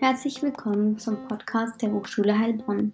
Herzlich willkommen zum Podcast der Hochschule Heilbronn.